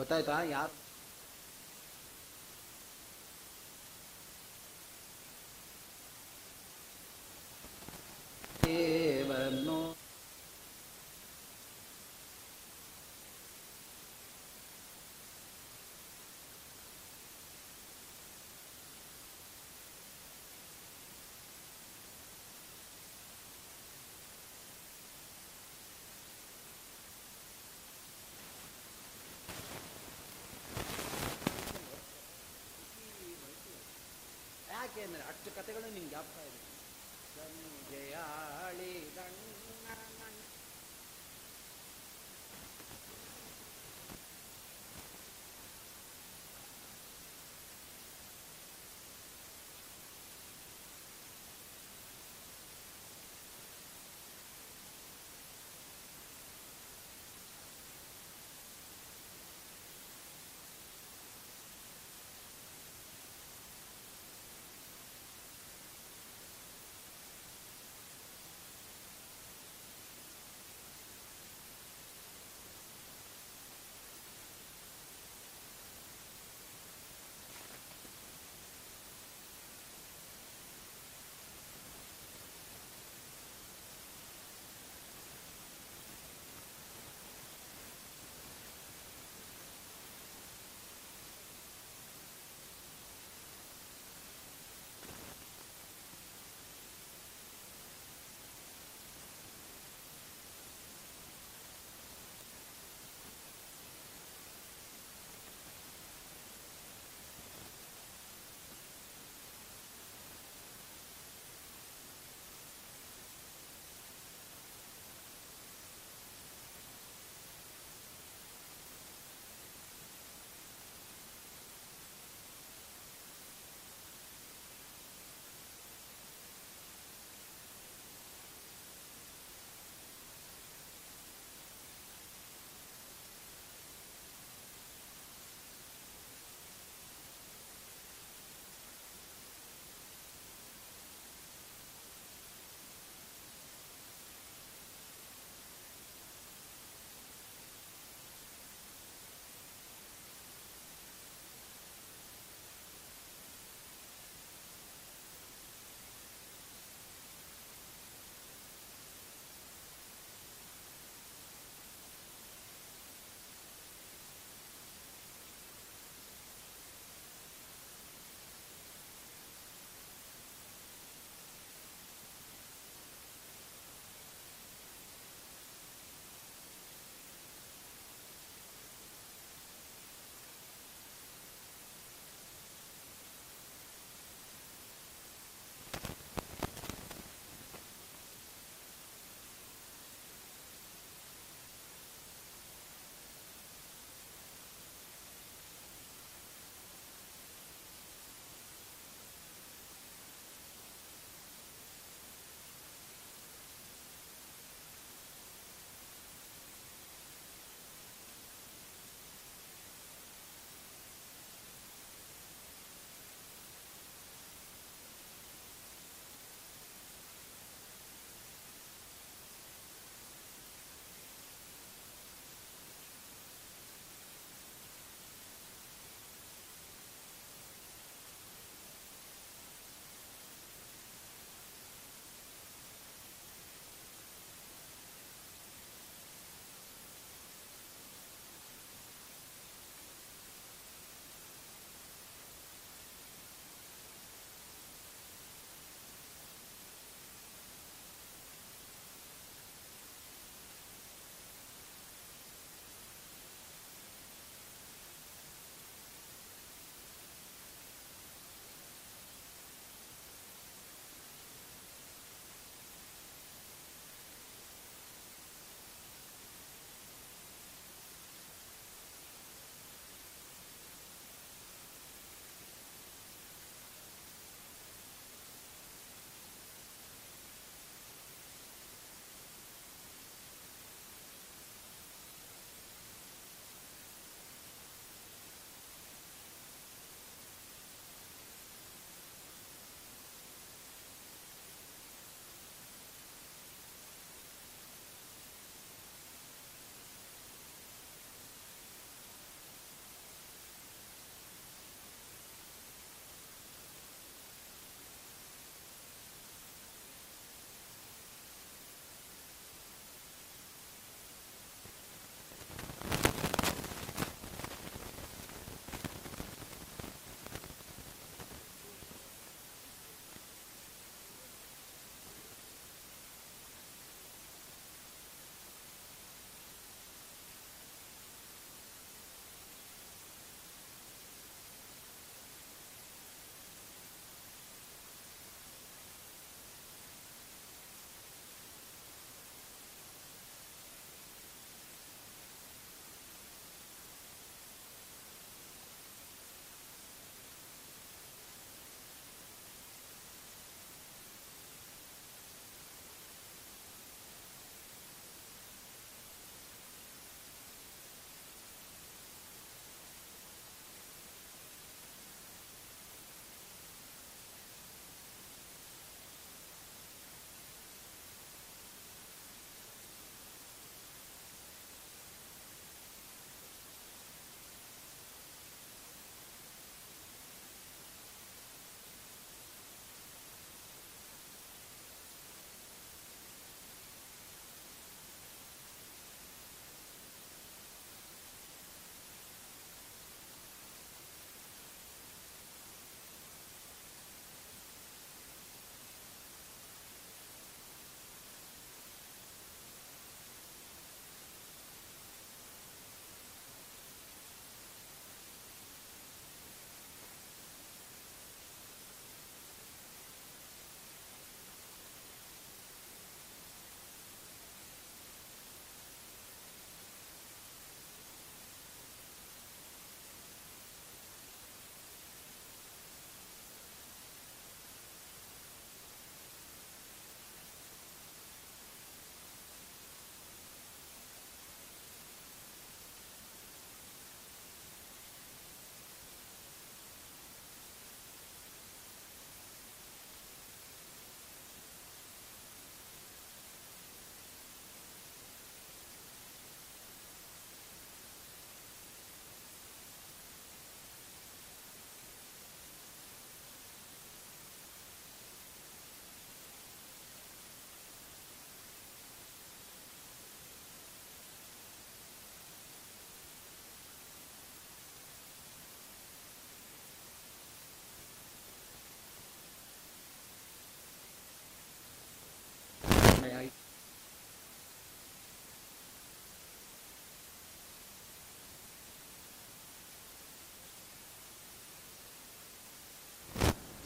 बताया था यार ಯಾಕೆ ಅಂದ್ರೆ ಅಷ್ಟು ಕಥೆಗಳು ನಿಮ್ಗೆ ಜ್ಞಾಪಕ ಇದೆ ಸಂಜೆಯಾಳಿ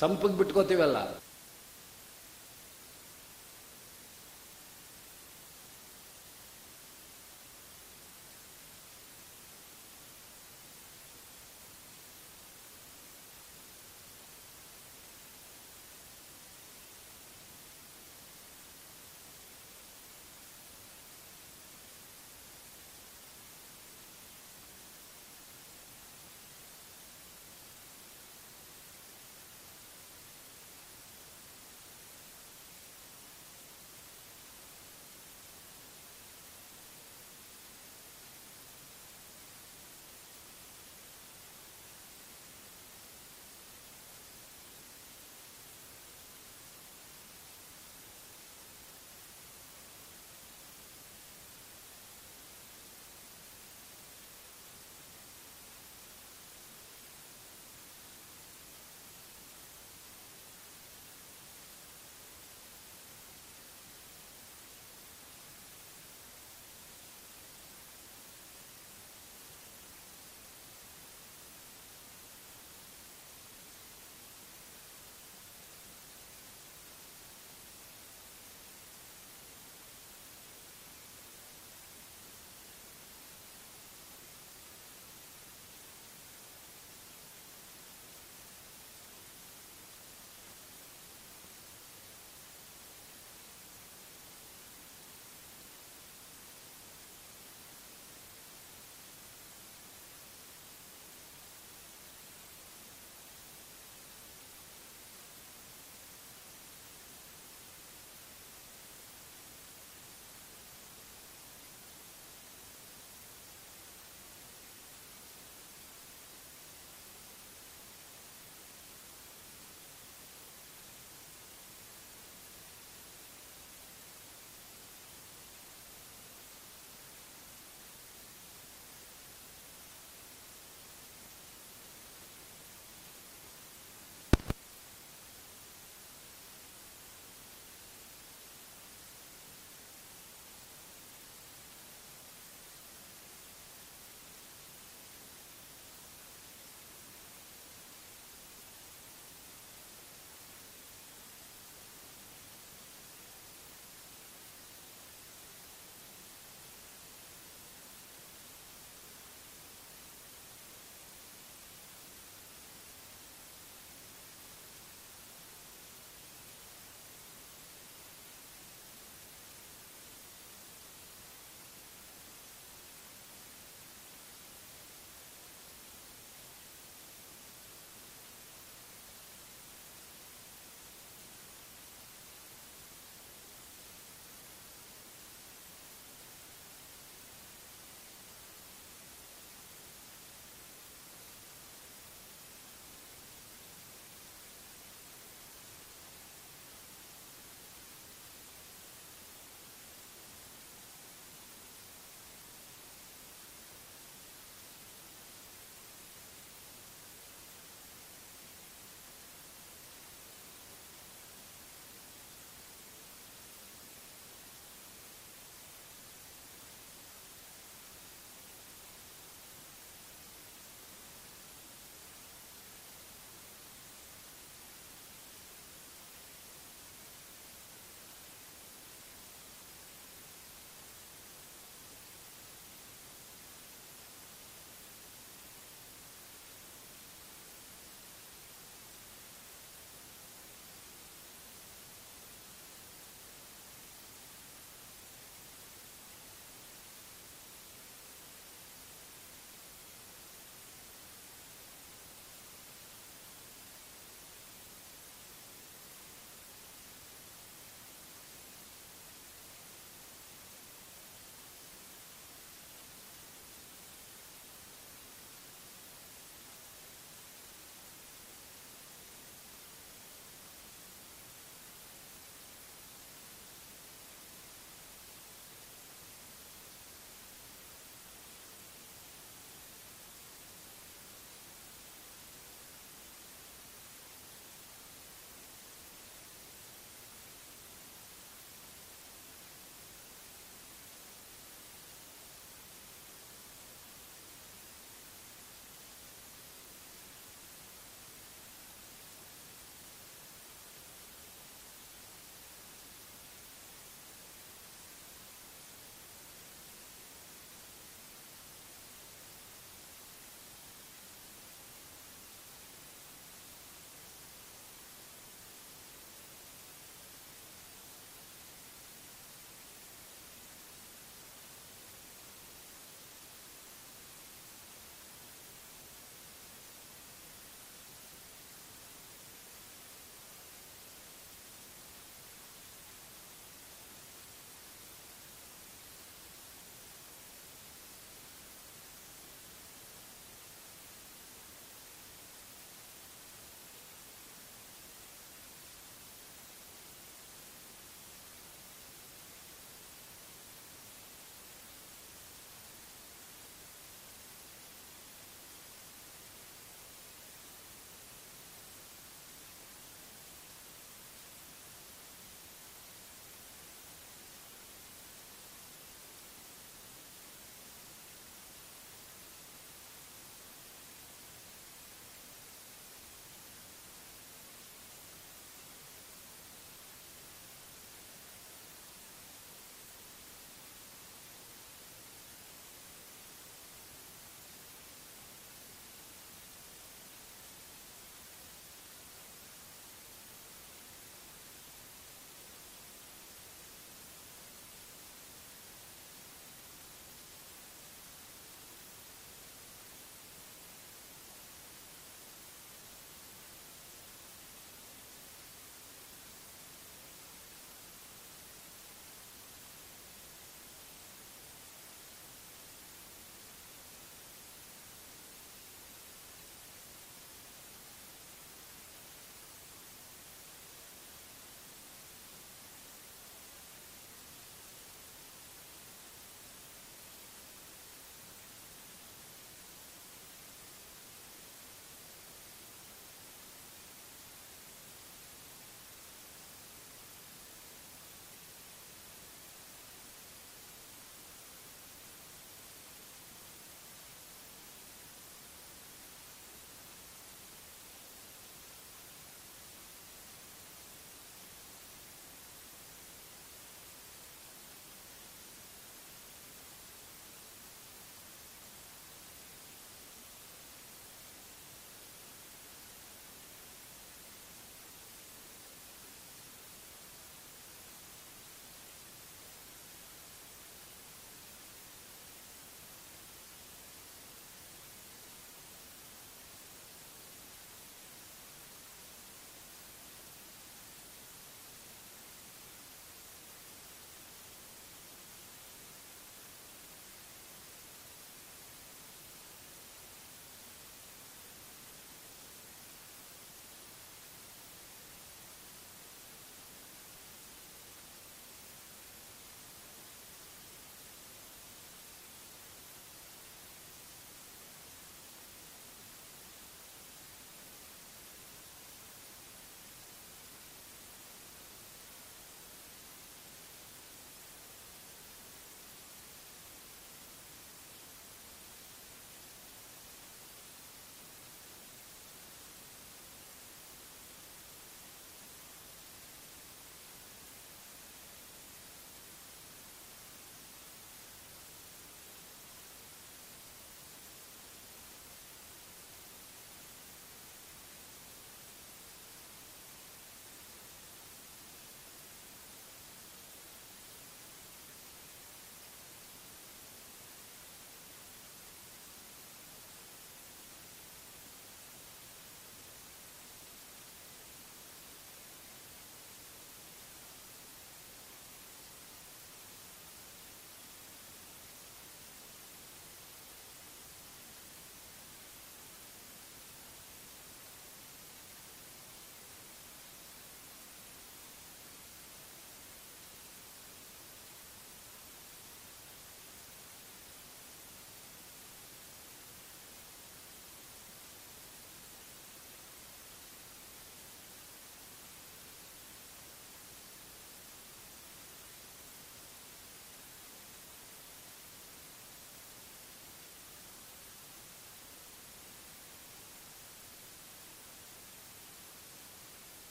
ಸಂಪಿಗೆ ಬಿಟ್ಕೋತೀವಲ್ಲ?